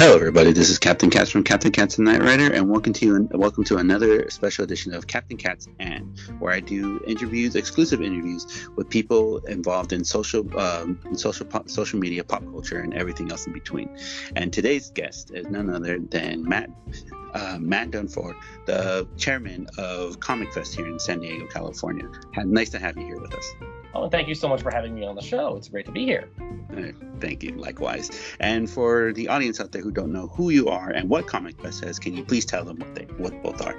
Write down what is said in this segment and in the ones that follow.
Hello, everybody. This is Captain Katz from Captain Katz and Night Rider, and welcome to welcome to another special edition of Captain Katz and, where I do interviews, exclusive interviews with people involved in social, um, social, pop, social media, pop culture, and everything else in between. And today's guest is none other than Matt uh, Matt Dunford, the chairman of Comic Fest here in San Diego, California. Nice to have you here with us. Oh, and thank you so much for having me on the show. It's great to be here. Uh, thank you, likewise. And for the audience out there who don't know who you are and what Comic Fest is, can you please tell them what they what both are?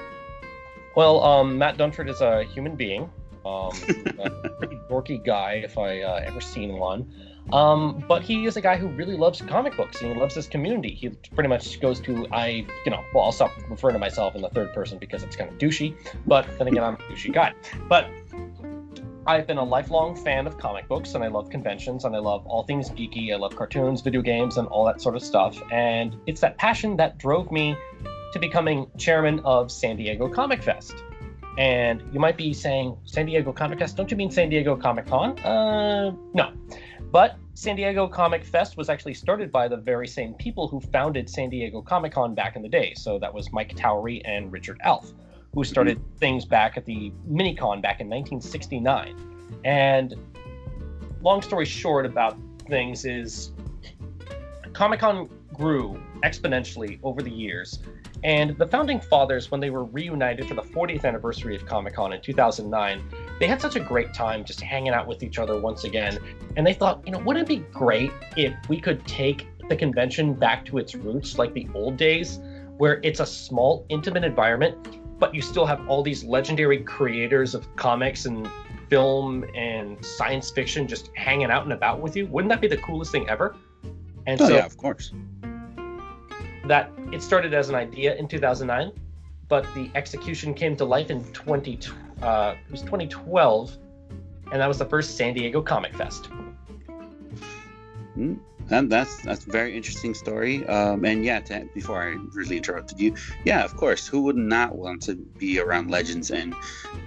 Well, um, Matt Dunford is a human being, um, a pretty dorky guy if I uh, ever seen one. Um, but he is a guy who really loves comic books and he loves his community. He pretty much goes to I, you know, well, I'll stop referring to myself in the third person because it's kind of douchey. But then again, I'm a douchey guy. But I've been a lifelong fan of comic books and I love conventions and I love all things geeky. I love cartoons, video games, and all that sort of stuff. And it's that passion that drove me to becoming chairman of San Diego Comic Fest. And you might be saying, San Diego Comic Fest? Don't you mean San Diego Comic Con? Uh, no. But San Diego Comic Fest was actually started by the very same people who founded San Diego Comic Con back in the day. So that was Mike Towry and Richard Alf who started things back at the Minicon back in 1969. And long story short about things is Comic Con grew exponentially over the years. And the founding fathers, when they were reunited for the 40th anniversary of Comic Con in 2009, they had such a great time just hanging out with each other once again. And they thought, you know, wouldn't it be great if we could take the convention back to its roots like the old days, where it's a small, intimate environment but you still have all these legendary creators of comics and film and science fiction just hanging out and about with you. Wouldn't that be the coolest thing ever? And oh, so yeah, of course. That it started as an idea in 2009, but the execution came to life in 20 uh, it was 2012, and that was the first San Diego Comic Fest. Mm, and that's that's a very interesting story. Um, and yeah, to, before I really interrupted you, yeah, of course, who would not want to be around legends and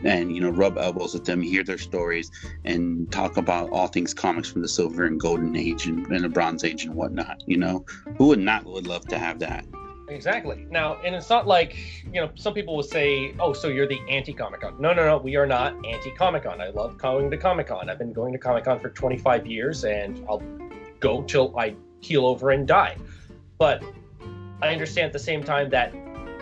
and you know rub elbows with them, hear their stories, and talk about all things comics from the Silver and Golden Age and, and the Bronze Age and whatnot. You know, who would not would love to have that. Exactly. Now, and it's not like, you know, some people will say, oh, so you're the anti Comic Con. No, no, no, we are not anti Comic Con. I love going to Comic Con. I've been going to Comic Con for 25 years and I'll go till I keel over and die. But I understand at the same time that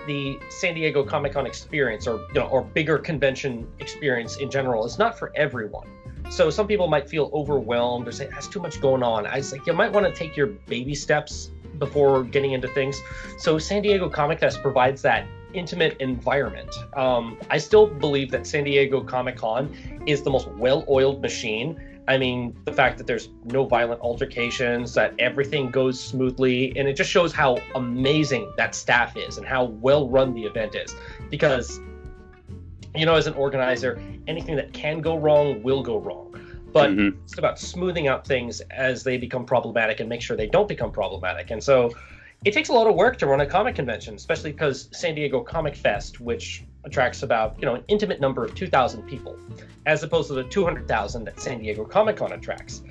the San Diego Comic Con experience or you know, or bigger convention experience in general is not for everyone. So some people might feel overwhelmed or say that's too much going on. I was like, you might want to take your baby steps before getting into things. So San Diego Comic Fest provides that intimate environment. Um, I still believe that San Diego Comic Con is the most well-oiled machine I mean, the fact that there's no violent altercations, that everything goes smoothly, and it just shows how amazing that staff is and how well run the event is. Because, you know, as an organizer, anything that can go wrong will go wrong. But mm-hmm. it's about smoothing out things as they become problematic and make sure they don't become problematic. And so it takes a lot of work to run a comic convention, especially because San Diego Comic Fest, which attracts about you know an intimate number of 2,000 people, as opposed to the 200,000 that San Diego Comic Con attracts.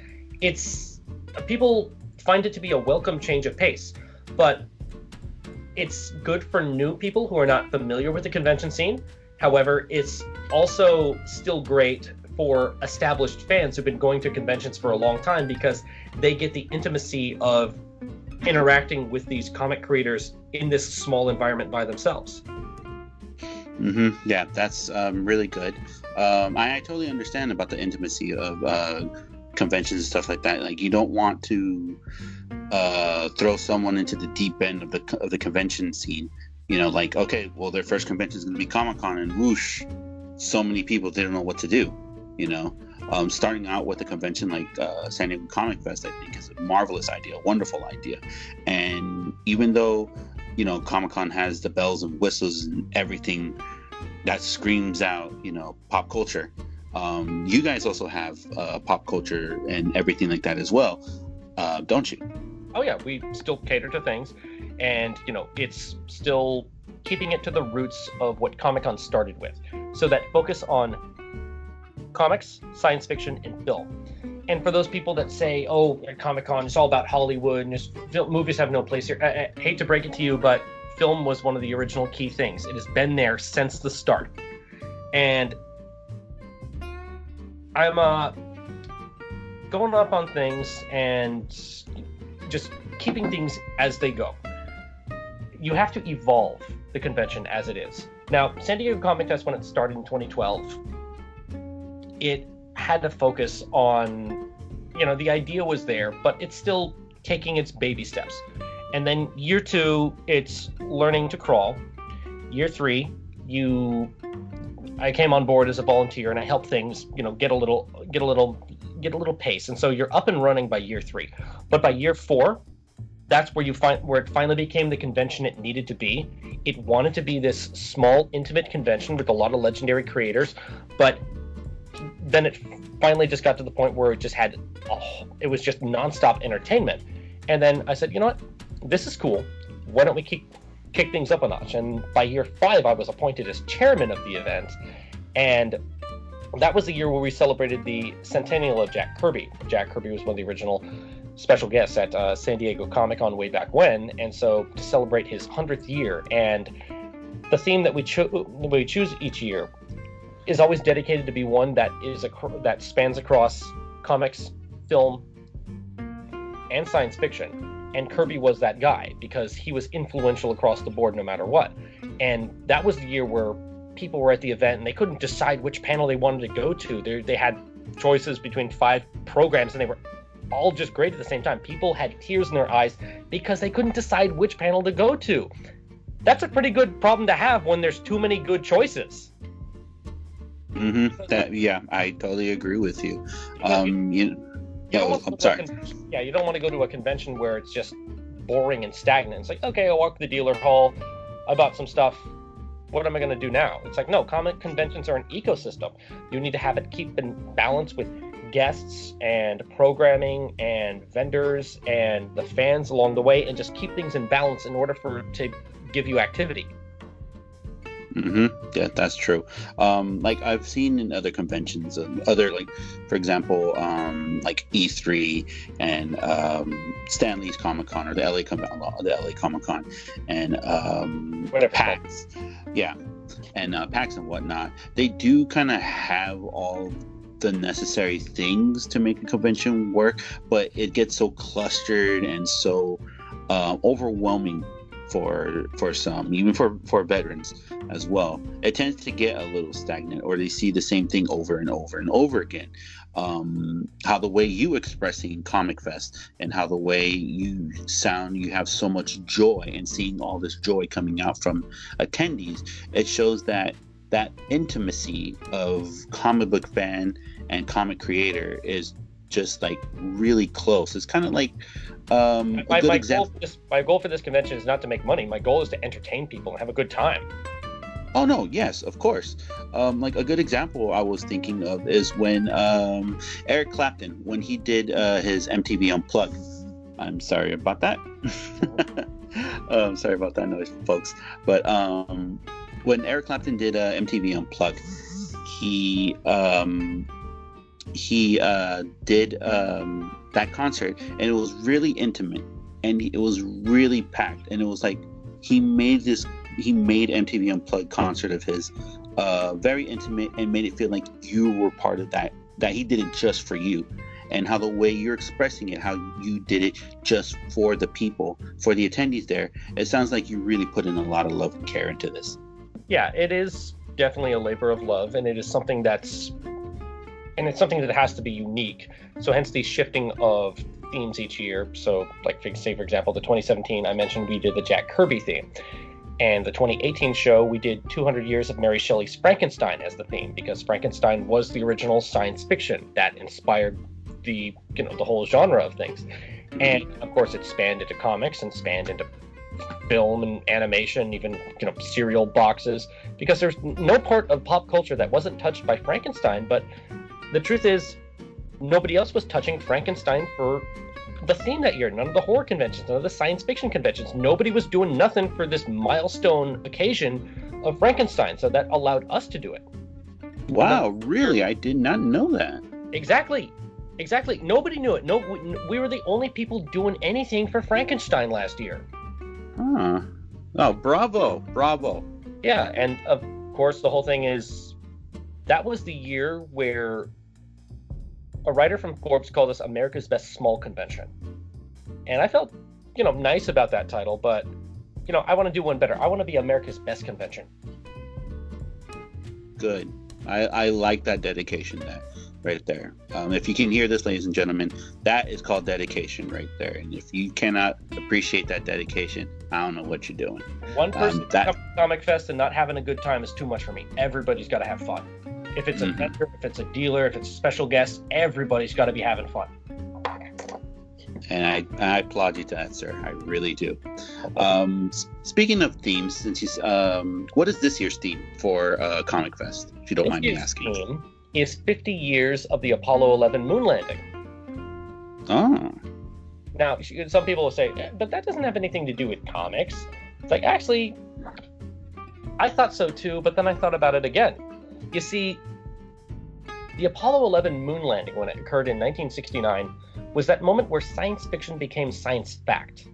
It's people find it to be a welcome change of pace, but it's good for new people who are not familiar with the convention scene. However, it's also still great for established fans who've been going to conventions for a long time because they get the intimacy of interacting with these comic creators in this small environment by themselves. Mm-hmm. Yeah, that's um, really good. Um, I, I, totally understand about the intimacy of uh, conventions and stuff like that. Like, you don't want to uh, throw someone into the deep end of the of the convention scene. You know, like, okay, well, their first convention is going to be Comic Con, and whoosh, so many people don't know what to do. You know, um, starting out with a convention like uh, San Diego Comic Fest, I think, is a marvelous idea, wonderful idea. And even though, you know, Comic Con has the bells and whistles and everything that screams out, you know, pop culture, um, you guys also have uh, pop culture and everything like that as well, uh, don't you? Oh, yeah, we still cater to things. And, you know, it's still keeping it to the roots of what Comic Con started with. So that focus on comics, science fiction, and film. and for those people that say, "Oh, Comic Con it's all about Hollywood and movies have no place here," I, I hate to break it to you, but film was one of the original key things. It has been there since the start, and I'm uh, going up on things and just keeping things as they go. You have to evolve the convention as it is. Now, San Diego Comic Fest, when it started in 2012, it had to focus on, you know, the idea was there, but it's still taking its baby steps. And then year two, it's learning to crawl. Year three, you, I came on board as a volunteer and I helped things, you know, get a little, get a little, get a little pace. And so you're up and running by year three. But by year four, that's where you find where it finally became the convention it needed to be. It wanted to be this small, intimate convention with a lot of legendary creators, but then it finally just got to the point where it just had, oh, it was just nonstop entertainment. And then I said, you know what, this is cool. Why don't we keep kick things up a notch? And by year five, I was appointed as chairman of the event, and that was the year where we celebrated the centennial of Jack Kirby. Jack Kirby was one of the original special guests at uh, San Diego Comic Con way back when, and so to celebrate his hundredth year, and the theme that we, cho- we choose each year is always dedicated to be one that is a that spans across comics, film, and science fiction. And Kirby was that guy because he was influential across the board no matter what. And that was the year where people were at the event and they couldn't decide which panel they wanted to go to. They, they had choices between five programs and they were all just great at the same time. People had tears in their eyes because they couldn't decide which panel to go to. That's a pretty good problem to have when there's too many good choices. Mm-hmm. That yeah, I totally agree with you. Um, you, yeah, you I'm sorry. yeah, you don't want to go to a convention where it's just boring and stagnant. It's like, okay, I'll walk to the dealer hall. I bought some stuff. What am I going to do now? It's like, no, comic conventions are an ecosystem. You need to have it keep in balance with guests and programming and vendors and the fans along the way and just keep things in balance in order for to give you activity. Mm-hmm. Yeah, that's true. Um, like I've seen in other conventions, and other like, for example, um, like E3 and um, Stan Lee's Comic Con or the LA Com- the LA Comic Con and um, PAX, yeah, and uh, PAX and whatnot. They do kind of have all the necessary things to make a convention work, but it gets so clustered and so uh, overwhelming for for some, even for for veterans as well. It tends to get a little stagnant, or they see the same thing over and over and over again. Um, how the way you expressing Comic Fest and how the way you sound, you have so much joy, and seeing all this joy coming out from attendees, it shows that that intimacy of comic book fan and comic creator is just like really close. It's kind of like um, my, a good my example. Goal this, my goal for this convention is not to make money. My goal is to entertain people and have a good time. Oh no, yes, of course. Um, like a good example I was thinking of is when um, Eric Clapton, when he did uh, his MTV Unplugged. I'm sorry about that. um, sorry about that noise, folks. But um, when Eric Clapton did uh, MTV Unplugged, he um, he uh, did um, that concert, and it was really intimate, and it was really packed, and it was like he made this he made MTV Unplugged concert of his uh, very intimate and made it feel like you were part of that that he did it just for you and how the way you're expressing it how you did it just for the people for the attendees there it sounds like you really put in a lot of love and care into this. Yeah it is definitely a labor of love and it is something that's and it's something that has to be unique. So hence the shifting of themes each year. So like say for example, the 2017 I mentioned we did the Jack Kirby theme. And the 2018 show, we did 200 years of Mary Shelley's Frankenstein as the theme because Frankenstein was the original science fiction that inspired the you know the whole genre of things. And of course, it spanned into comics and spanned into film and animation, even you know cereal boxes, because there's no part of pop culture that wasn't touched by Frankenstein. But the truth is, nobody else was touching Frankenstein for the theme that year. None of the horror conventions, none of the science fiction conventions. Nobody was doing nothing for this milestone occasion of Frankenstein. So that allowed us to do it. Wow, really? I did not know that. Exactly. Exactly. Nobody knew it. No, we, we were the only people doing anything for Frankenstein last year. Huh. Oh, bravo, bravo. Yeah, and of course, the whole thing is that was the year where a writer from Forbes called us America's Best Small Convention. And I felt, you know, nice about that title, but, you know, I want to do one better. I want to be America's Best Convention. Good. I, I like that dedication that right there. Um, if you can hear this, ladies and gentlemen, that is called dedication right there. And if you cannot appreciate that dedication, I don't know what you're doing. One person um, that... Comic Fest and not having a good time is too much for me. Everybody's got to have fun. If it's a mm-hmm. vendor, if it's a dealer, if it's a special guest, everybody's got to be having fun. And I, I applaud you to that, sir. I really do. Um, speaking of themes, since you, um, what is this year's theme for uh, Comic Fest? If you don't this mind me asking. Theme is 50 years of the Apollo 11 moon landing. Oh. Now, some people will say, but that doesn't have anything to do with comics. It's like, actually, I thought so too, but then I thought about it again. You see, the Apollo 11 moon landing, when it occurred in 1969, was that moment where science fiction became science fact.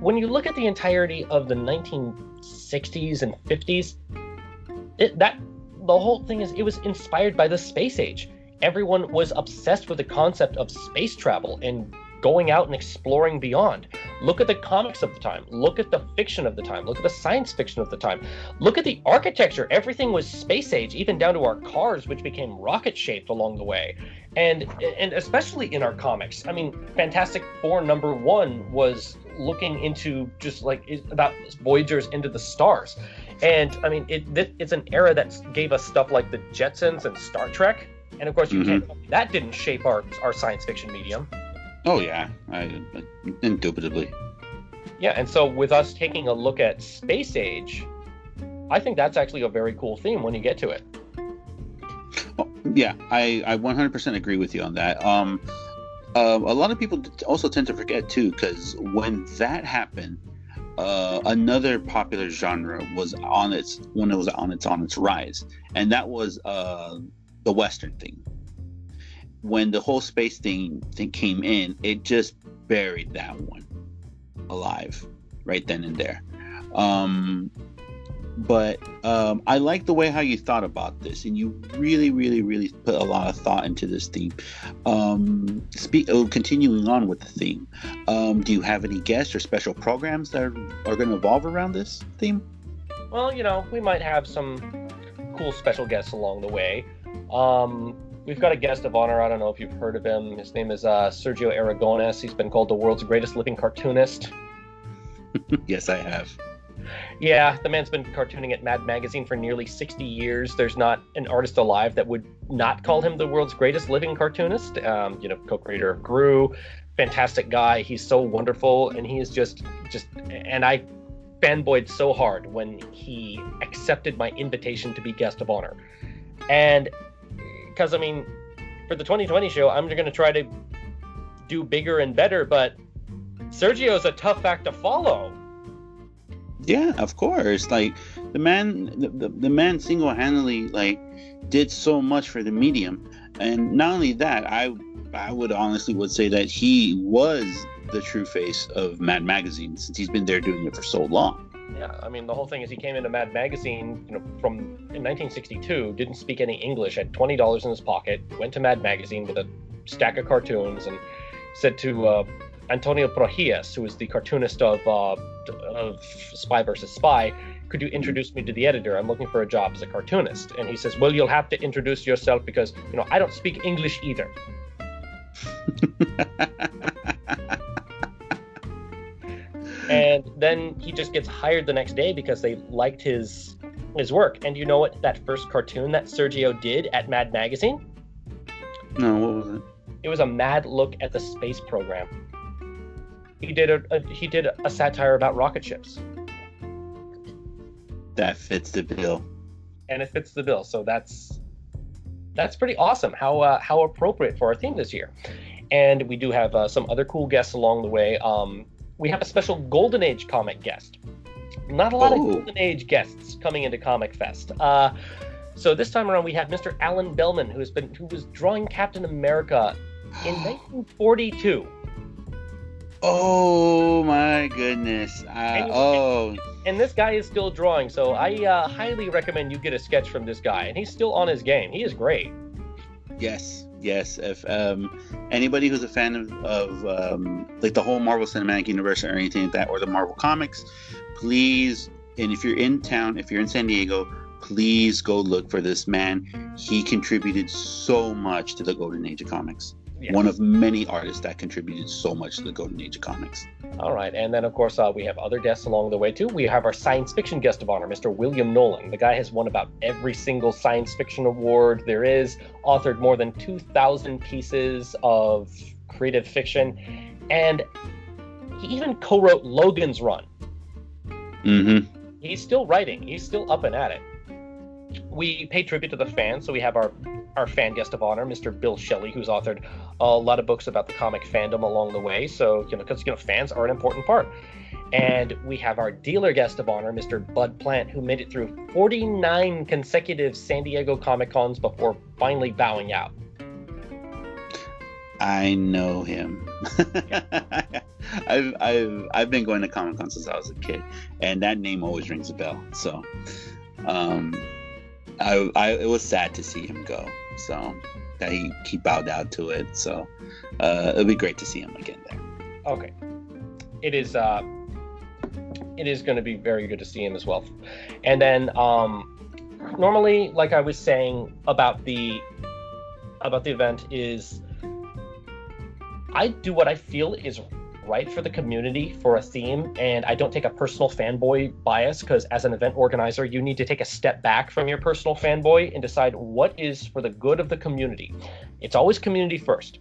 When you look at the entirety of the 1960s and 50s, it, that the whole thing is it was inspired by the space age. Everyone was obsessed with the concept of space travel and going out and exploring beyond. Look at the comics of the time. Look at the fiction of the time. Look at the science fiction of the time. Look at the architecture. Everything was space age, even down to our cars, which became rocket shaped along the way. And and especially in our comics. I mean, Fantastic Four number one was looking into just like about Voyagers into the stars. And I mean, it, it's an era that gave us stuff like the Jetsons and Star Trek. And of course, you mm-hmm. can't that didn't shape our, our science fiction medium. Oh yeah, I, indubitably. Yeah, and so with us taking a look at space age, I think that's actually a very cool theme when you get to it. Oh, yeah, I, I 100% agree with you on that. Um, uh, a lot of people also tend to forget too, because when that happened, uh, another popular genre was on its when it was on its on its rise, and that was uh, the Western thing when the whole space thing thing came in, it just buried that one alive right then and there. Um, but um, I like the way how you thought about this, and you really, really, really put a lot of thought into this theme. Um, speak, oh, continuing on with the theme, um, do you have any guests or special programs that are, are going to evolve around this theme? Well, you know, we might have some cool special guests along the way. Um, we've got a guest of honor. I don't know if you've heard of him. His name is uh, Sergio Aragones. He's been called the world's greatest living cartoonist. yes, I have. Yeah, the man's been cartooning at Mad Magazine for nearly 60 years. There's not an artist alive that would not call him the world's greatest living cartoonist. Um, you know, co-creator of Groo, fantastic guy. He's so wonderful, and he is just, just, and I fanboyed so hard when he accepted my invitation to be guest of honor. And because I mean, for the 2020 show, I'm going to try to do bigger and better, but Sergio's a tough act to follow. Yeah, of course. Like the man, the, the, the man single-handedly like did so much for the medium, and not only that, I I would honestly would say that he was the true face of Mad Magazine since he's been there doing it for so long. Yeah, I mean the whole thing is he came into Mad Magazine, you know, from in 1962, didn't speak any English, had twenty dollars in his pocket, went to Mad Magazine with a stack of cartoons, and said to uh, Antonio Prohias, was the cartoonist of uh, of Spy versus Spy, could you introduce me to the editor? I'm looking for a job as a cartoonist. And he says, well, you'll have to introduce yourself because you know I don't speak English either. and then he just gets hired the next day because they liked his his work. And you know what? That first cartoon that Sergio did at Mad Magazine. No, what was it? It was a mad look at the space program. He did a, a he did a satire about rocket ships. That fits the bill. And it fits the bill. So that's that's pretty awesome. How uh, how appropriate for our theme this year. And we do have uh, some other cool guests along the way. Um, we have a special Golden Age comic guest. Not a lot of Golden Age guests coming into Comic Fest. Uh, so this time around, we have Mr. Allen Bellman, who has been who was drawing Captain America in 1942. Oh my goodness! Uh, And oh, And this guy is still drawing, so I uh, highly recommend you get a sketch from this guy. And he's still on his game. He is great. yes, yes. If um, anybody who's a fan of, of um, like the whole Marvel Cinematic Universe or anything like that, or the Marvel comics, please. And if you're in town, if you're in San Diego, please go look for this man. He contributed so much to the golden age of comics. One of many artists that contributed so much to the golden age of comics. All right, and then of course uh, we have other guests along the way too. We have our science fiction guest of honor, Mr. William Nolan. The guy has won about every single science fiction award there is, authored more than 2,000 pieces of creative fiction, and he even co-wrote Logan's Run. Mm-hmm. He's still writing. He's still up and at it. We pay tribute to the fans, so we have our our fan guest of honor, Mr. Bill Schelly, who's authored a lot of books about the comic fandom along the way. So you know, because you know, fans are an important part. And we have our dealer guest of honor, Mr. Bud Plant, who made it through 49 consecutive San Diego Comic Cons before finally bowing out. I know him. I've I've I've been going to Comic Con since I was a kid, and that name always rings a bell. So, um, I, I it was sad to see him go. So that he he bowed out to it. So, uh, it'll be great to see him again there. Okay. It is uh it is going to be very good to see him as well. And then um normally like I was saying about the about the event is I do what I feel is right for the community for a theme and I don't take a personal fanboy bias because as an event organizer you need to take a step back from your personal fanboy and decide what is for the good of the community. It's always community first.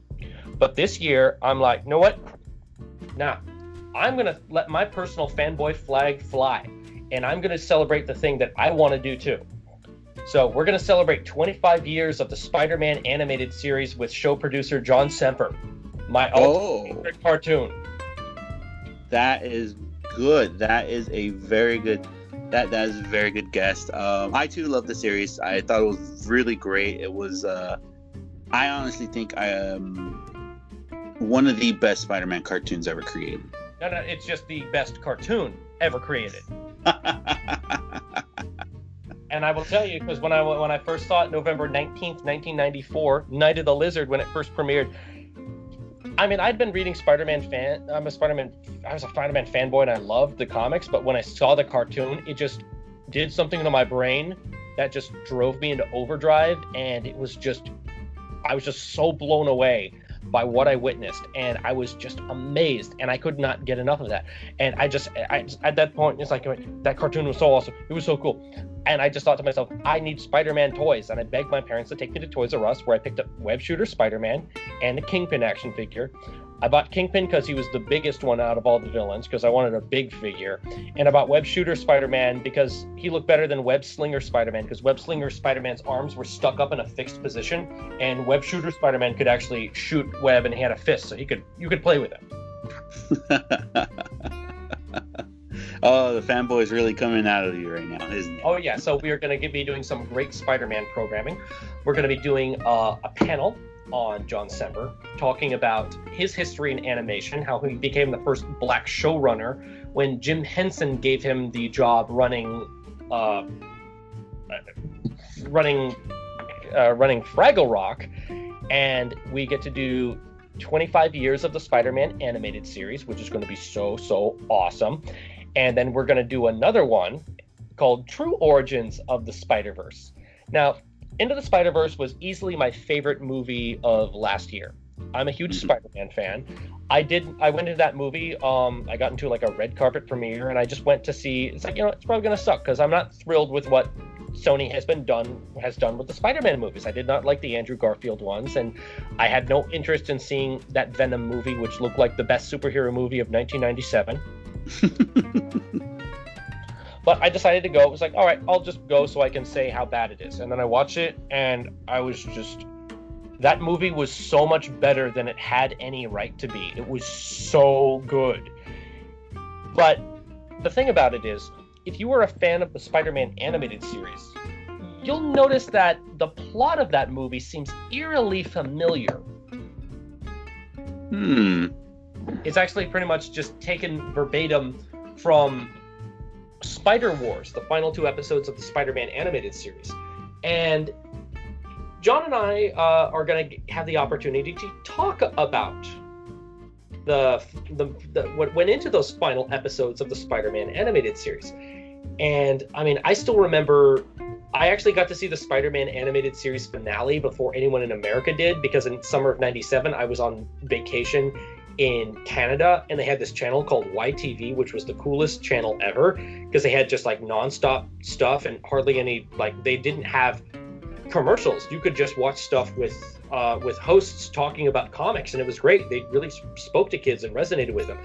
But this year I'm like, you know what? Now, I'm going to let my personal fanboy flag fly, and I'm going to celebrate the thing that I want to do too. So, we're going to celebrate 25 years of the Spider Man animated series with show producer John Semper, my Oh. favorite cartoon. That is good. That is a very good. That that is a very good guest. Um, I too love the series. I thought it was really great. It was. Uh, I honestly think I am one of the best Spider-Man cartoons ever created. No, no, it's just the best cartoon ever created. And I will tell you, because when I when I first saw it, November nineteenth, nineteen ninety four, Night of the Lizard, when it first premiered. I mean, I'd been reading Spider-Man fan. I'm a Spider-Man. I was a Spider-Man fanboy, and I loved the comics. But when I saw the cartoon, it just did something to my brain that just drove me into overdrive, and it was just, I was just so blown away by what I witnessed, and I was just amazed, and I could not get enough of that. And I just, I just, at that point, it's like that cartoon was so awesome. It was so cool. And I just thought to myself, I need Spider-Man toys, and I begged my parents to take me to Toys R Us, where I picked up Web Shooter Spider-Man and a Kingpin action figure. I bought Kingpin because he was the biggest one out of all the villains, because I wanted a big figure. And I bought Web Shooter Spider-Man because he looked better than Web Slinger Spider-Man, because Web Slinger Spider-Man's arms were stuck up in a fixed position, and Web Shooter Spider-Man could actually shoot web, and he had a fist, so he could you could play with him. oh, the fanboy's really coming out of you right now, isn't it? Oh yeah, so we are going to be doing some great Spider-Man programming. We're going to be doing uh, a panel on John Semper, talking about his history in animation, how he became the first black showrunner when Jim Henson gave him the job running, uh, running, uh, running Fraggle Rock, and we get to do 25 years of the Spider-Man animated series, which is going to be so so awesome. And then we're going to do another one called True Origins of the Spider Verse. Now, Into the Spider Verse was easily my favorite movie of last year. I'm a huge Mhm. Spider-Man fan. I did. I went into that movie. Um, I got into like a red carpet premiere, and I just went to see. It's like you know, it's probably gonna suck because I'm not thrilled with what Sony has been done has done with the Spider-Man movies. I did not like the Andrew Garfield ones, and I had no interest in seeing that Venom movie, which looked like the best superhero movie of 1997. But I decided to go. It was like, all right, I'll just go so I can say how bad it is. And then I watch it, and I was just. That movie was so much better than it had any right to be. It was so good. But the thing about it is, if you were a fan of the Spider Man animated series, you'll notice that the plot of that movie seems eerily familiar. Hmm. It's actually pretty much just taken verbatim from Spider Wars, the final two episodes of the Spider-Man animated series, and John and I uh, are going to have the opportunity to talk about the, the, the what went into those final episodes of the Spider-Man animated series. And I mean, I still remember I actually got to see the Spider-Man animated series finale before anyone in America did because in summer of 97 I was on vacation in Canada and they had this channel called YTV which was the coolest channel ever because they had just like nonstop stuff and hardly any like they didn't have commercials. You could just watch stuff with uh, with hosts talking about comics, and it was great. They really spoke to kids and resonated with them.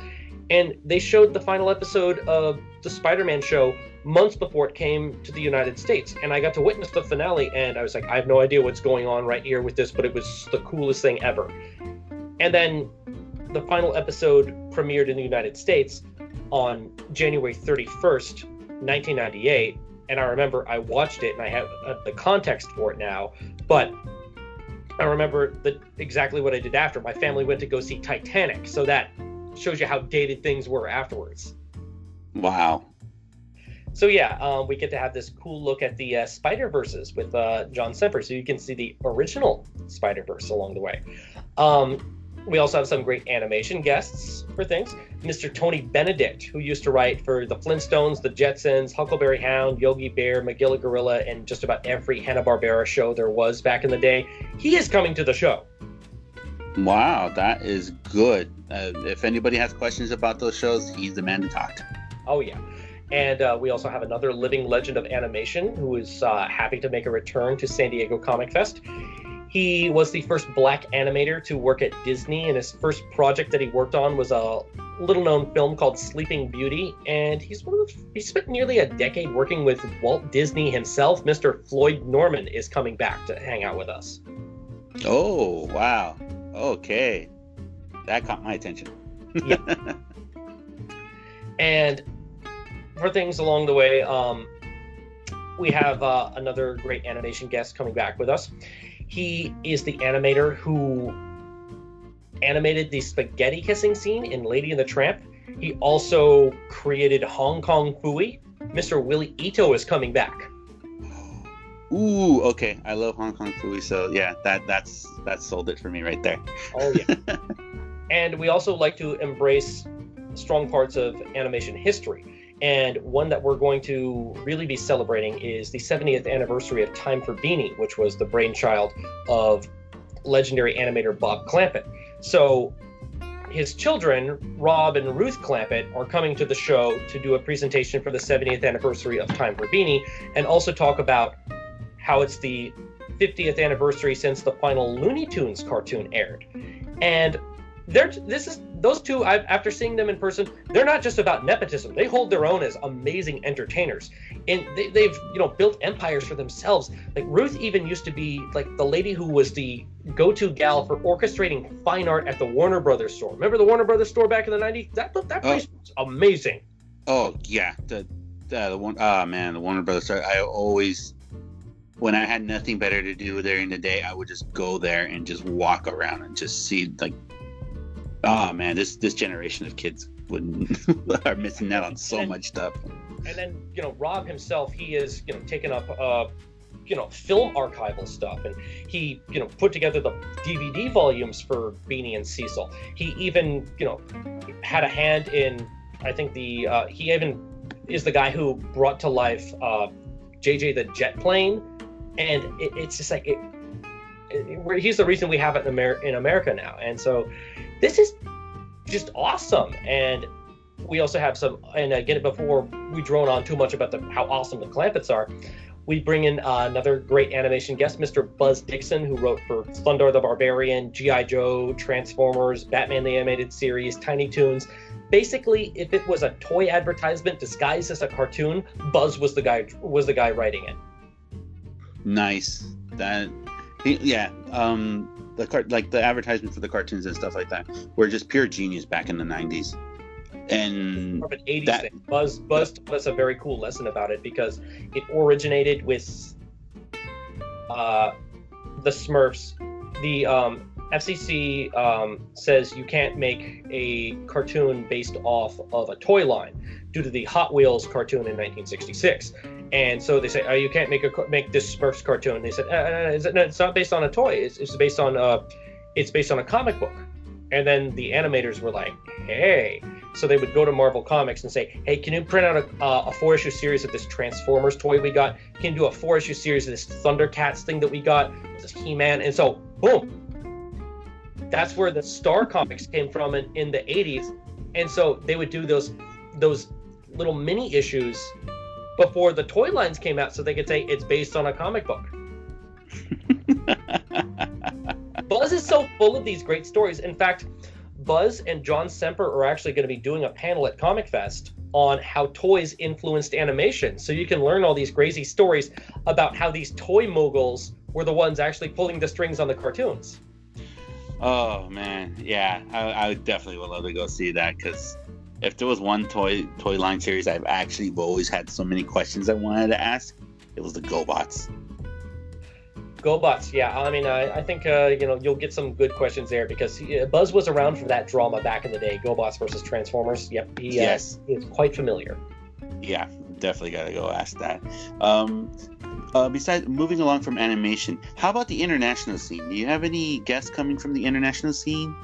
And they showed the final episode of the Spider-Man show months before it came to the United States, and I got to witness the finale. And I was like, I have no idea what's going on right here with this, but it was the coolest thing ever. And then the final episode premiered in the United States on January 31st, 1998 and I remember I watched it and I have uh, the context for it now, but I remember the, exactly what I did after. My family went to go see Titanic, so that shows you how dated things were afterwards. Wow. So yeah, um, we get to have this cool look at the uh, Spider Verses with uh, John Semper, so you can see the original Spider Verse along the way. Um, we also have some great animation guests for things. Mr. Tony Benedict, who used to write for the Flintstones, the Jetsons, Huckleberry Hound, Yogi Bear, Magilla Gorilla, and just about every Hanna-Barbera show there was back in the day. He is coming to the show. Wow, that is good. Uh, if anybody has questions about those shows, he's the man to talk to. Oh, yeah. And uh, we also have another living legend of animation who is uh, happy to make a return to San Diego Comic Fest. He was the first black animator to work at Disney, and his first project that he worked on was a little known film called Sleeping Beauty. And he's one of the, he spent nearly a decade working with Walt Disney himself. Mr. Floyd Norman is coming back to hang out with us. Oh, wow. Okay. That caught my attention. yeah. And for things along the way, um, we have uh, another great animation guest coming back with us. He is the animator who animated the spaghetti kissing scene in Lady and the Tramp. He also created Hong Kong Phooey. Mr. Willie Ito is coming back. Ooh, okay. I love Hong Kong Phooey, so yeah, that that's that sold it for me right there. Oh yeah. and we also like to embrace strong parts of animation history. And one that we're going to really be celebrating is the 70th anniversary of Time for Beany, which was the brainchild of legendary animator Bob Clampett. So his children, Rob and Ruth Clampett, are coming to the show to do a presentation for the 70th anniversary of Time for Beany and also talk about how it's the 50th anniversary since the final Looney Tunes cartoon aired. And they're this is those two I've, after seeing them in person they're not just about nepotism. They hold their own as amazing entertainers. And they, they've you know built empires for themselves. Like ruth even used to be like the lady who was the go-to gal for orchestrating fine art at the warner brothers store. Remember the warner brothers store back in the 90s that, that oh. place oh. was amazing. Oh yeah. The, the, the one oh man the warner brothers store. I always when I had nothing better to do during the day, I would just go there and just walk around and just see like oh man, this this generation of kids would are missing out on so then, much stuff. And then you know, Rob himself, he is you know taking up. Uh, you know film archival stuff and he you know put together the dvd volumes for beany and cecil he even you know had a hand in i think the uh, he even is the guy who brought to life uh, jj the jet plane and it, it's just like it, it, he's the reason we have it in, Amer- in america now and so this is just awesome. And we also have some, and again, before we drone on too much about the, how awesome the Clampetts are, we bring in uh, another great animation guest, Mr. Buzz Dixon, who wrote for Thundarr the Barbarian, G.I. Joe, Transformers, Batman the Animated Series, Tiny Toons. Basically, if it was a toy advertisement disguised as a cartoon, Buzz was the guy was the guy writing it. Nice. That yeah. Um the cart like the advertisements for the cartoons and stuff like that were just pure genius back in the 90s and from an 80s that, thing. Buzz Buzz taught us a very cool lesson about it because it originated with uh, the Smurfs. The um, FCC um, says you can't make a cartoon based off of a toy line due to the Hot Wheels cartoon in 1966. And so they say, oh, you can't make a make this Smurfs cartoon. They said, uh, uh, uh no, it's not based on a toy. It's, it's based on a, it's based on a comic book. And then the animators were like, hey. So they would go to Marvel Comics and say, hey, can you print out a, uh, a four issue series of this Transformers toy we got? Can you do a four issue series of this Thundercats thing that we got? This He Man. And so, boom. That's where the Star Comics came from in, in the 80s. And so they would do those those little mini issues before the toy lines came out so they could say it's based on a comic book. Buzz is so full of these great stories. In fact, Buzz and John Semper are actually going to be doing a panel at Comic Fest on how toys influenced animation. So you can learn all these crazy stories about how these toy moguls were the ones actually pulling the strings on the cartoons. Oh man, yeah, I, I definitely would love to go see that because if there was one toy toy line series I've actually always had so many questions I wanted to ask, it was the GoBots. GoBots, yeah. I mean, I, I think uh, you know you'll get some good questions there because he, Buzz was around for that drama back in the day, GoBots versus Transformers. Yep, he, uh, yes, he is quite familiar. Yeah, definitely got to go ask that. Um, uh, besides moving along from animation, how about the international scene? Do you have any guests coming from the international scene?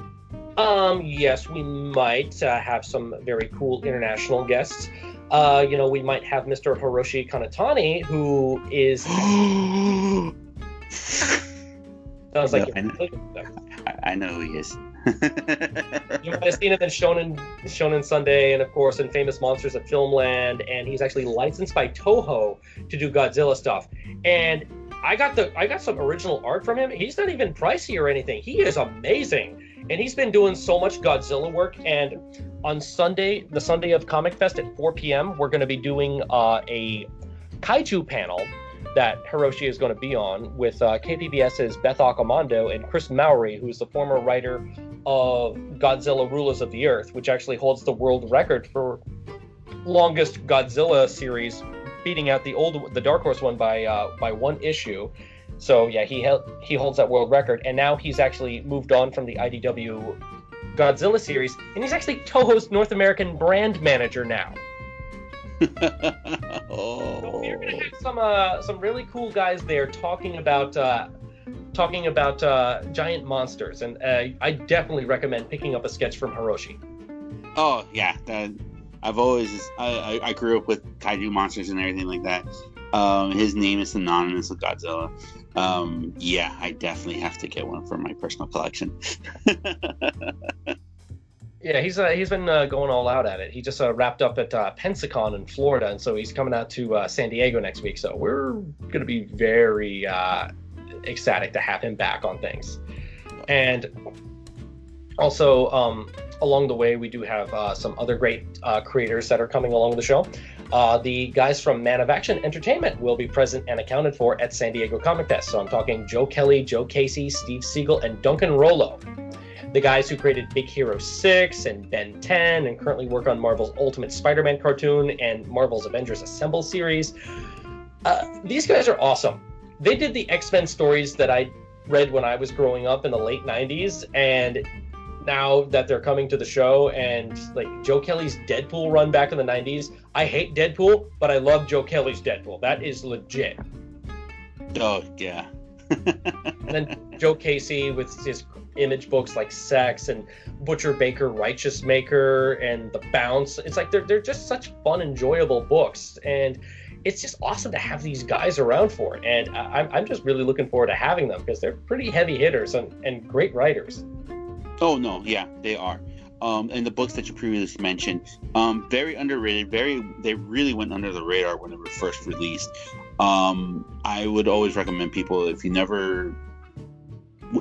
Um, yes, we might uh, have some very cool international guests. Uh, you know, we might have Mr. Hiroshi Kanatani, who is Sounds like I, know, I, know who he is. you might have seen him in Shonen Shonen Sunday, and of course in Famous Monsters of Filmland. And he's actually licensed by Toho to do Godzilla stuff. And I got the I got some original art from him. He's not even pricey or anything. He is amazing, and he's been doing so much Godzilla work. And on Sunday, the Sunday of Comic Fest at 4 p.m., we're going to be doing uh, a kaiju panel that Hiroshi is going to be on with uh, KPBS's Beth Accomando and Chris Mowry, who's the former writer of Godzilla Rulers of the Earth, which actually holds the world record for longest Godzilla series, beating out the old the Dark Horse one by uh, by one issue. So yeah, he held, he holds that world record, and now he's actually moved on from the IDW Godzilla series, and he's actually Toho's North American brand manager now. oh. So we're gonna have some uh, some really cool guys there talking about uh, talking about uh, giant monsters, and uh, I definitely recommend picking up a sketch from Hiroshi. Oh yeah, that, I've always I, I, grew up with kaiju monsters and everything like that. Um, his name is synonymous with Godzilla. Um, yeah, I definitely have to get one for my personal collection. Yeah, he's uh, he's been uh, going all out at it. He just uh, wrapped up at uh, Pensacon in Florida, and so he's coming out to uh, San Diego next week. So we're going to be very uh, ecstatic to have him back on things. And also, um, along the way, we do have some other great creators that are coming along the show. The guys from Man of Action Entertainment will be present and accounted for at San Diego Comic Fest. So I'm talking Joe Kelly, Joe Casey, Steve Seagle, and Duncan Rouleau the guys who created Big Hero 6 and Ben 10 and currently work on Marvel's Ultimate Spider Man cartoon and Marvel's Avengers Assemble series. Uh, these guys are awesome. They did the X Men stories that I read when I was growing up in the late 90s, and now that they're coming to the show and like Joe Kelly's Deadpool run back in the 90s, I hate Deadpool, but I love Joe Kelly's Deadpool. That is legit. Oh, yeah. and then Joe Casey with his image books like Sex and Butcher Baker Righteous Maker and The Bounce. It's like they're they're just such fun, enjoyable books, and it's just awesome to have these guys around for it. And I'm I'm just really looking forward to having them because they're pretty heavy hitters and, and great writers. Oh no, yeah, they are. Um, and the books that you previously mentioned, um, very underrated. Very, they really went under the radar when they were first released. Um, I would always recommend people if you never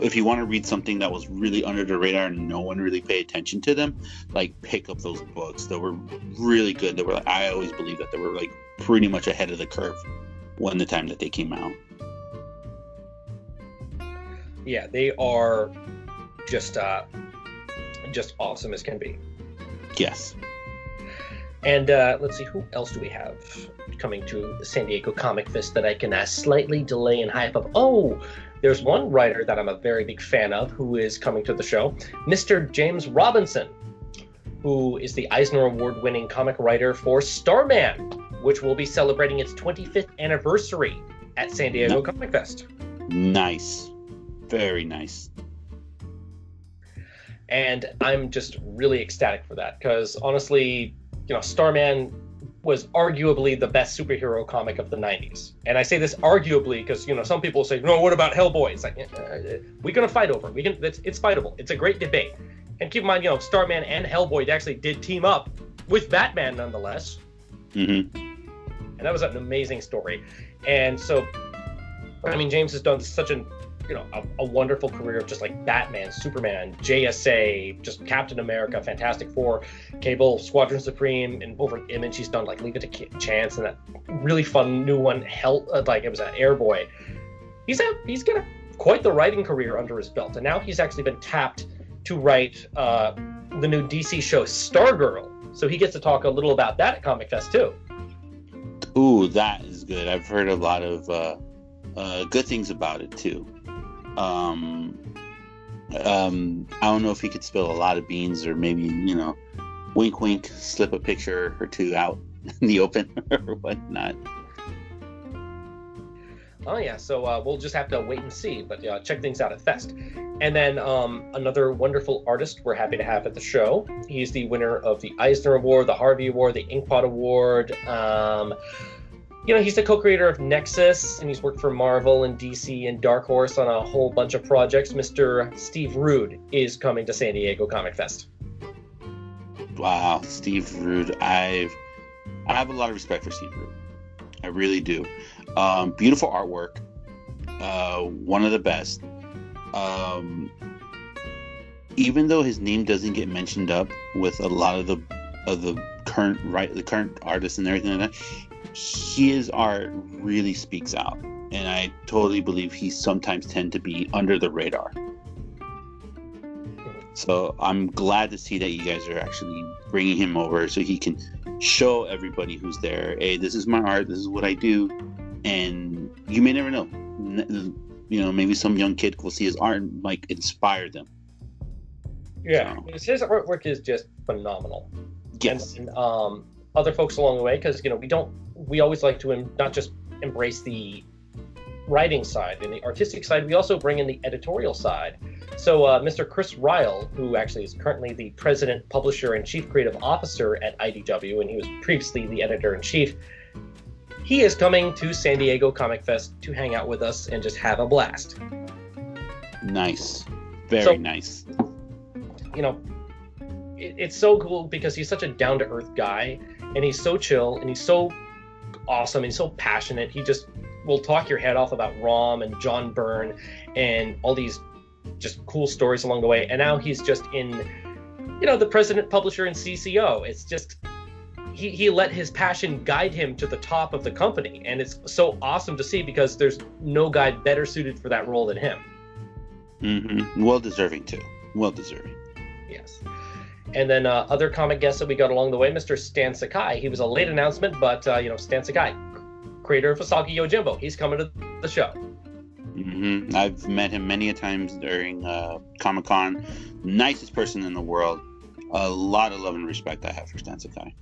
if you want to read something that was really under the radar and no one really paid attention to them, like pick up those books. They were really good. They were like, I always believe that they were like pretty much ahead of the curve when the time that they came out. Yeah, they are just uh just awesome as can be. Yes. And uh, let's see, who else do we have coming to San Diego Comic Fest that I can uh, slightly delay and hype up? Oh, There's one writer that I'm a very big fan of who is coming to the show, Mr. James Robinson, who is the Eisner Award winning comic writer for Starman, which will be celebrating its 25th anniversary at San Diego Comic Fest. Nice. Very nice. And I'm just really ecstatic for that because honestly, you know, Starman was arguably the best superhero comic of the 90s. And I say this arguably because, you know, some people say, no, what about Hellboy? It's like, uh, we're going to fight over it. We can, it's, it's fightable. It's a great debate. And keep in mind, you know, Starman and Hellboy actually did team up with Batman nonetheless. Mm-hmm. And that was an amazing story. And so, I mean, James has done such an you know a, a, wonderful career of just like Batman, Superman, JSA, just Captain America, Fantastic Four, Cable, Squadron Supreme, and over Image he's done like Leave It to Chance and that really fun new one, Hell, uh, like it was an Airboy. He's a, he's got a, quite the writing career under his belt, and now he's actually been tapped to write uh, the new DC show Stargirl. So he gets to talk a little about that at Comic Fest too. Ooh, that is good. I've heard a lot of uh, uh, good things about it too. Um, um, I don't know if he could spill a lot of beans or maybe, you know, wink, wink, slip a picture or two out in the open or whatnot. Oh yeah, so uh, we'll just have to wait and see, but uh, check things out at Fest. And then um, another wonderful artist we're happy to have at the show. He's the winner of the Eisner Award, the Harvey Award, the Inkpot Award. Um, you know, he's the co-creator of Nexus, and he's worked for Marvel and DC and Dark Horse on a whole bunch of projects. Mr. Steve Rude is coming to San Diego Comic Fest. Wow, Steve Rude. I've I have a lot of respect for Steve Rude. I really do. Um, beautiful artwork. Uh, one of the best. Um, even though his name doesn't get mentioned up with a lot of the of the current right the current artists and everything like that, his art really speaks out, and I totally believe he sometimes tend to be under the radar. So I'm glad to see that you guys are actually bringing him over so he can show everybody who's there, hey, this is my art, this is what I do, and you may never know. You know, maybe some young kid will see his art and like inspire them. Yeah, so. his artwork is just phenomenal. Yes. And, um, other folks along the way, because you know we don't we always like to not just embrace the writing side and the artistic side, we also bring in the editorial side. So, uh, Mr. Chris Ryall, who actually is currently the president, publisher, and chief creative officer at IDW, and he was previously the editor in chief, he is coming to San Diego Comic Fest to hang out with us and just have a blast. Nice. Very so, nice. You know, it, it's so cool because he's such a down to earth guy and he's so chill and he's so awesome. He's so passionate. He just will talk your head off about Rom and John Byrne and all these just cool stories along the way. And now he's just in, you know, the president, publisher, and CCO. It's just he, he let his passion guide him to the top of the company. And it's so awesome to see because there's no guy better suited for that role than him. Mm-hmm. Well deserving, too. Well deserving. Yes. And then uh, other comic guests that we got along the way, Mr. Stan Sakai. He was a late announcement, but uh, you know, Stan Sakai, creator of Usagi Yojimbo, he's coming to the show. Mm-hmm. I've met him many a times during uh, Comic Con. Nicest person in the world. A lot of love and respect I have for Stan Sakai.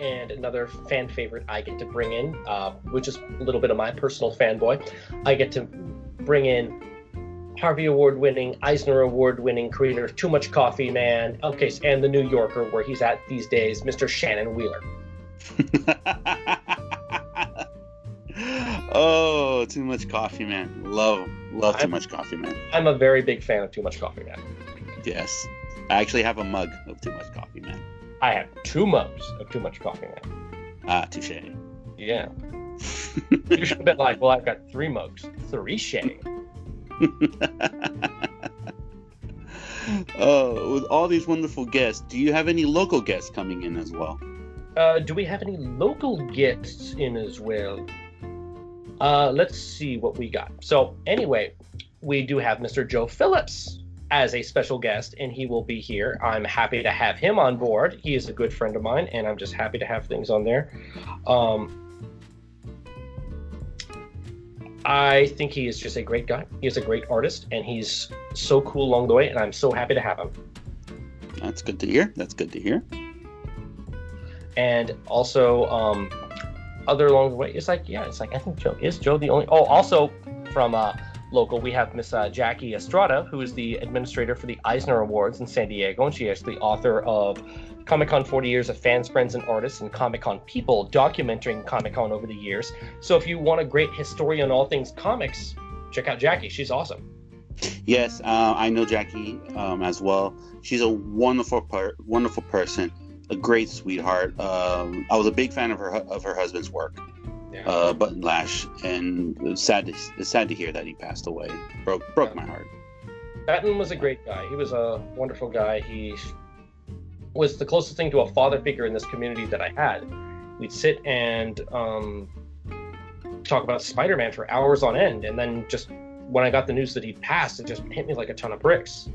And another fan favorite I get to bring in, uh, which is a little bit of my personal fanboy, I get to bring in Harvey Award winning, Eisner Award winning creator of Too Much Coffee Man, okay, and The New Yorker, where he's at these days, Mr. Shannon Wheeler. oh, Too Much Coffee Man. Love, love Too I'm, Much Coffee Man. I'm a very big fan of Too Much Coffee Man. Yes. I actually have a mug of Too Much Coffee Man. I have two mugs of Too Much Coffee Man. Ah, touche. Yeah. you should have been like, well, I've got three mugs. Three shade. oh, with all these wonderful guests, do you have any local guests coming in as well? Uh, do we have any local guests in as well? Uh, let's see what we got. So, anyway, we do have Mr. Joe Phillips as a special guest, and he will be here. I'm happy to have him on board. He is a good friend of mine, and I'm just happy to have things on there. Um, I think he is just a great guy. He is a great artist, and he's so cool along the way, and I'm so happy to have him. That's good to hear. That's good to hear. And also, um, other along the way, it's like, yeah, it's like I think Joe is Joe the only. Oh, also from uh, local, we have Miss uh, Jackie Estrada, who is the administrator for the Eisner Awards in San Diego, and she is the author of Comic Con 40 Years of Fans, Friends, and Artists, and Comic Con People, documenting Comic Con over the years. So if you want a great historian on all things comics, check out Jackie. She's awesome. Yes, uh, I know Jackie um, as well. She's a wonderful, per- wonderful person, a great sweetheart. Um, I was a big fan of her of her husband's work, yeah. uh, Batton Lash, and sad to it's sad to hear that he passed away. Broke broke yeah. my heart. Batton was a great guy. He was a wonderful guy. He was the closest thing to a father figure in this community that I had. We'd sit and um, talk about Spider-Man for hours on end, and then just when I got the news that he passed, it just hit me like a ton of bricks.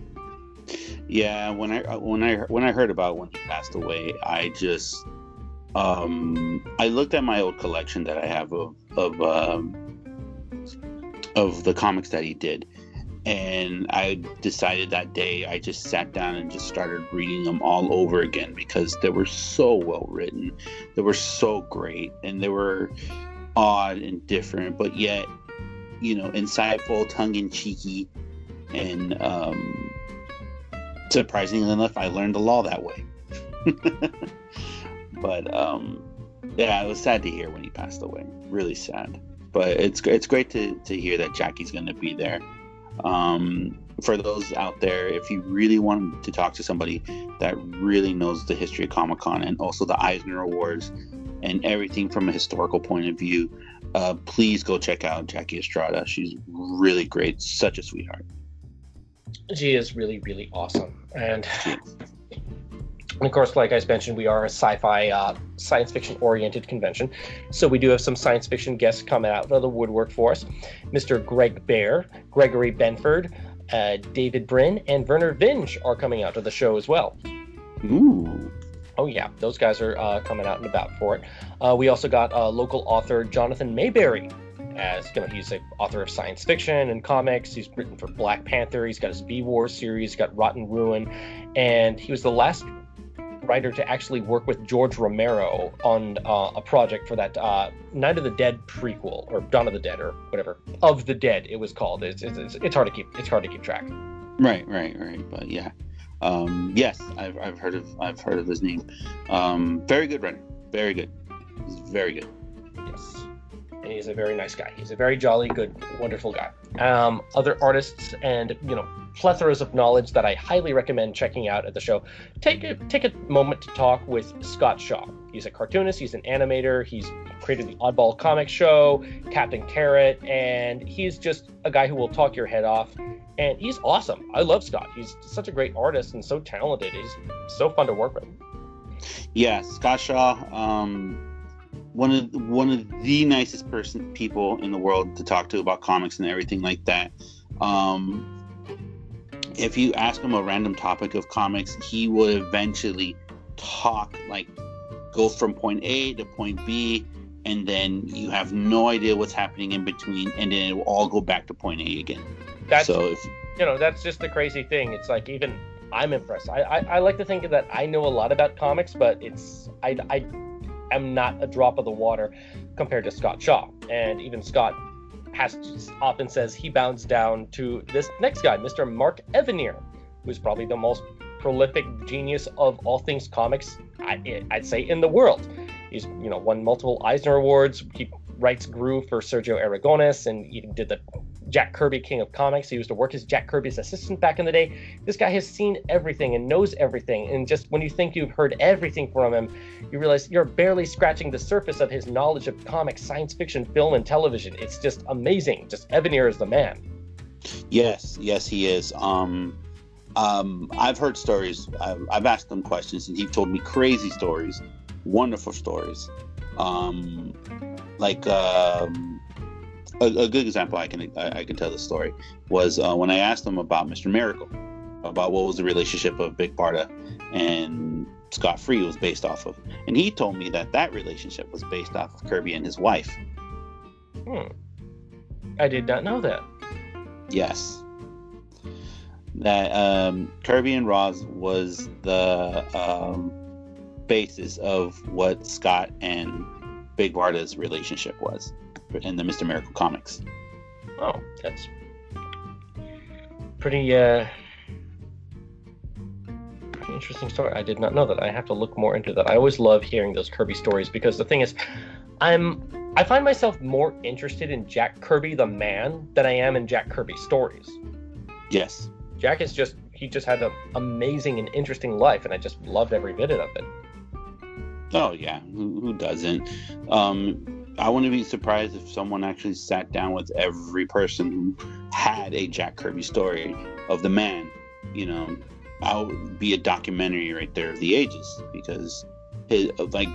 Yeah, when I when I when I heard about when he passed away, I just um, I looked at my old collection that I have of of um, of the comics that he did, and I decided that day I just sat down and just started reading them all over again because they were so well written, they were so great, and they were odd and different, but yet you know insightful, tongue in cheeky, and um, surprisingly enough, I learned the law that way. but um, yeah, it was sad to hear when he passed away. Really sad. But it's it's great to, to hear that Jackie's going to be there. Um, for those out there, if you really want to talk to somebody that really knows the history of Comic Con and also the Eisner Awards and everything from a historical point of view, uh, please go check out Jackie Estrada. She's really great, such a sweetheart. She is really, really awesome. And, and of course, like I mentioned, we are a sci fi, uh, science fiction oriented convention. So we do have some science fiction guests coming out of the woodwork for us Mr. Greg Bear, Gregory Benford, uh, David Brin, and Vernor Vinge are coming out to the show as well. Ooh. Oh yeah, those guys are uh, coming out and about for it. Uh, we also got uh, local author Jonathan Maberry as you know he's an author of science fiction and comics he's written for black panther he's got his v war series he's got rotten ruin and he was the last writer to actually work with george romero on uh, a project for that uh, night of the dead prequel or dawn of the dead or whatever. Of the dead it was called. It's, it's, it's hard to keep it's hard to keep track. Right right right. But yeah. Um, yes I've, I've heard of i've heard of his name. Um, very good writer. Very good. He's very good and he's a very nice guy. He's a very jolly, good, wonderful guy. Um, other artists and you know plethoras of knowledge that I highly recommend checking out at the show. Take a take a moment to talk with Scott Shaw. He's a cartoonist. He's an animator. He's created the Oddball Comic Show, Captain Carrot, and he's just a guy who will talk your head off. And he's awesome. I love Scott. He's such a great artist and so talented. He's so fun to work with. Yeah, Scott Shaw. Um one of one of the nicest person people in the world to talk to about comics and everything like that. Um, if you ask him a random topic of comics, he will eventually talk like go from point A to point B, and then you have no idea what's happening in between, and then it will all go back to point A again. That's so if, you know that's just the crazy thing. It's like even I'm impressed. I, I, I like to think that I know a lot about comics, but it's I I am not a drop of the water compared to Scott Shaw. And even Scott has often says he bounds down to this next guy, Mr. Mark Evanier, who's probably the most prolific genius of all things comics, I'd say, in the world. He's you know won multiple Eisner Awards. He writes Groo for Sergio Aragonés, and even did the Jack Kirby, King of Comics. He used to work as Jack Kirby's assistant back in the day. This guy has seen everything and knows everything. And just when you think you've heard everything from him, you realize you're barely scratching the surface of his knowledge of comics, science fiction, film, and television. It's just amazing. Just Evanier is the man. Yes, yes, he is. Um, um, I've heard stories. I've, I've asked him questions, and he told me crazy stories, wonderful stories. Um, like um, a, a, good example I can I, I can tell the story was uh, when I asked him about Mr. Miracle, about what was the relationship of Big Barda and Scott Free was based off of, and he told me that that relationship was based off of Kirby and his wife. Hmm. I did not know that. Yes. That um, Kirby and Roz was the um, basis of what Scott and Big Barda's relationship was in the Mr. Miracle comics. Oh, that's pretty uh pretty interesting story. I did not know that. I have to look more into that. I always love hearing those Kirby stories because the thing is I'm I find myself more interested in Jack Kirby the man than I am in Jack Kirby stories. Yes. Jack is just he just had an amazing and interesting life and I just loved every bit of it. Oh yeah, who, who doesn't? Um, I wouldn't be surprised if someone actually sat down with every person who had a Jack Kirby story of the man. You know, I would be a documentary right there of the ages because his like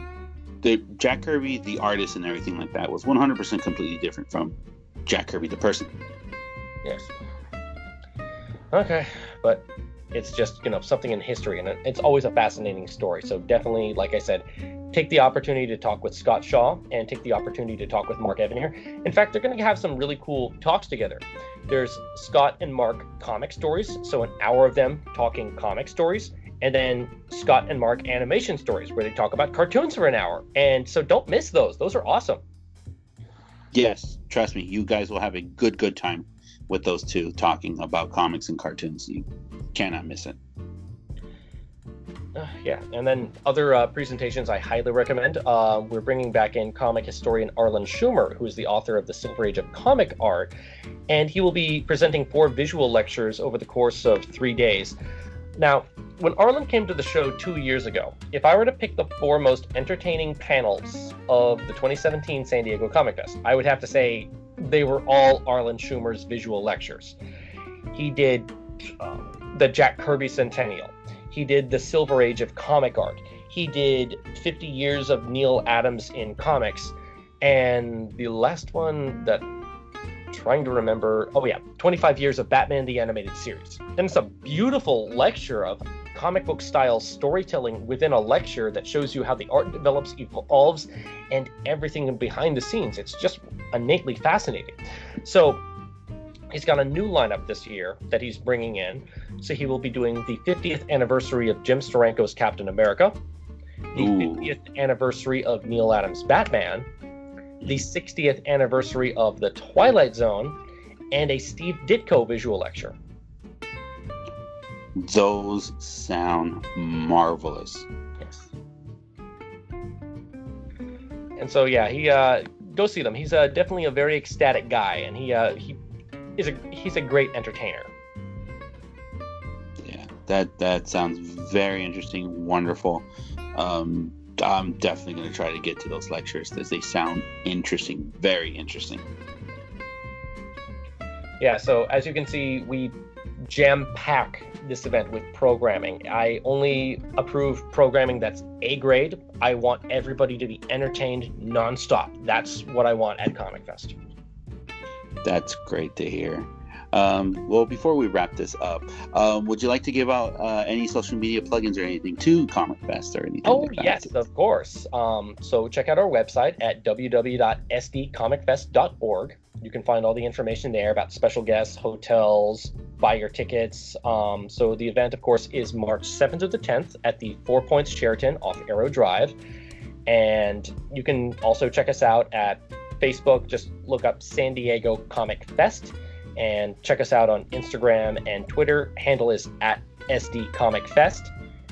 the Jack Kirby, the artist and everything like that was 100% completely different from Jack Kirby, the person. Yes. Okay, but it's just you know something in history and it's always a fascinating story. So definitely like i said take the opportunity to talk with scott shaw and take the opportunity to talk with mark evanier in fact they're going to have some really cool talks together. There's scott and mark comic stories so an hour of them talking comic stories and then scott and mark animation stories where they talk about cartoons for an hour. And so don't miss those. Those are awesome. Yes trust me you guys will have a good good time with those two talking about comics and cartoons. You cannot miss it. Uh, yeah, and then other uh, presentations I highly recommend. Uh, we're bringing back in comic historian Arlen Schumer, who is the author of The Silver Age of Comic Art, and he will be presenting four visual lectures over the course of three days. Now, when Arlen came to the show two years ago, if I were to pick the four most entertaining panels of the 2017 San Diego Comic Fest, I would have to say they were all Arlen Schumer's visual lectures. He did um, the Jack Kirby Centennial. He did the Silver Age of comic art. He did 50 years of Neal Adams in comics. And the last one that trying to remember, oh yeah, 25 years of Batman the Animated Series. And it's a beautiful lecture of comic book style storytelling within a lecture that shows you how the art develops, evolves, and everything behind the scenes. It's just innately fascinating. So he's got a new lineup this year that he's bringing in. So he will be doing the 50th anniversary of Jim Steranko's Captain America, the Ooh. 50th anniversary of Neal Adams' Batman, the 60th anniversary of The Twilight Zone, and a Steve Ditko visual lecture. Those sound marvelous. Yes. And so yeah, he uh, go see them. He's uh, definitely a very ecstatic guy, and he uh, he is a he's a great entertainer. Yeah, that that sounds very interesting, wonderful. Um, I'm definitely going to try to get to those lectures because they sound interesting, very interesting. Yeah, so as you can see, we jam pack this event with programming. I only approve programming that's A grade. I want everybody to be entertained nonstop. That's what I want at Comic Fest. That's great to hear. Um, well, before we wrap this up, um, would you like to give out uh, any social media plugins or anything to Comic Fest or anything? Oh, like yes, of course. Um, so check out our website at www.sdcomicfest.org. You can find all the information there about special guests, hotels, buy your tickets. Um, so the event, of course, is March 7th to the 10th at the Four Points Sheraton off Aero Drive. And you can also check us out at Facebook. Just look up San Diego Comic Fest and check us out on Instagram and Twitter. Handle is at SD Comic Fest.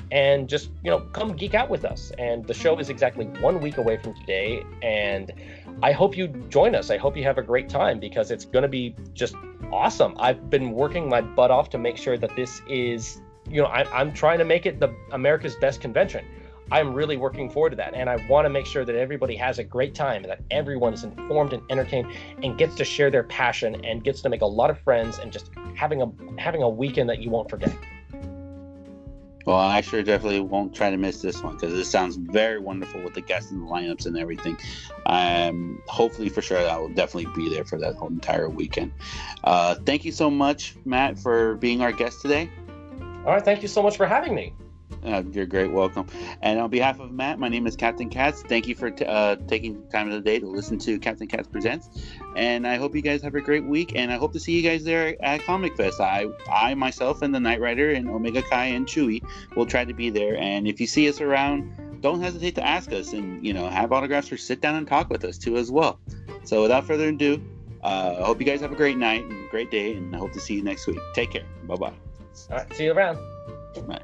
And just, you know, come geek out with us. And the show is exactly one week away from today. And I hope you join us. I hope you have a great time because it's going to be just awesome. I've been working my butt off to make sure that this is, you know, I, am trying to make it the America's best convention. I'm really working forward to that, and I want to make sure that everybody has a great time, and that everyone is informed and entertained, and gets to share their passion, and gets to make a lot of friends, and just having a having a weekend that you won't forget. Well, I sure definitely won't try to miss this one because it sounds very wonderful with the guests and the lineups and everything. Um, hopefully, for sure, I will definitely be there for that whole entire weekend. Uh, thank you so much, Matt, for being our guest today. All right, thank you so much for having me. Uh, you're great. Welcome. And on behalf of Matt, my name is Captain Katz. Thank you for t- uh, taking time of the day to listen to Captain Katz Presents. And I hope you guys have a great week. And I hope to see you guys there at Comic Fest. I, I myself, and the Knight Rider, and Omega Kai, and Chewy will try to be there. And if you see us around, don't hesitate to ask us and you know have autographs or sit down and talk with us too as well. So without further ado, uh, I hope you guys have a great night and great day, and I hope to see you next week. Take care. Bye bye. All right, see you around. Bye.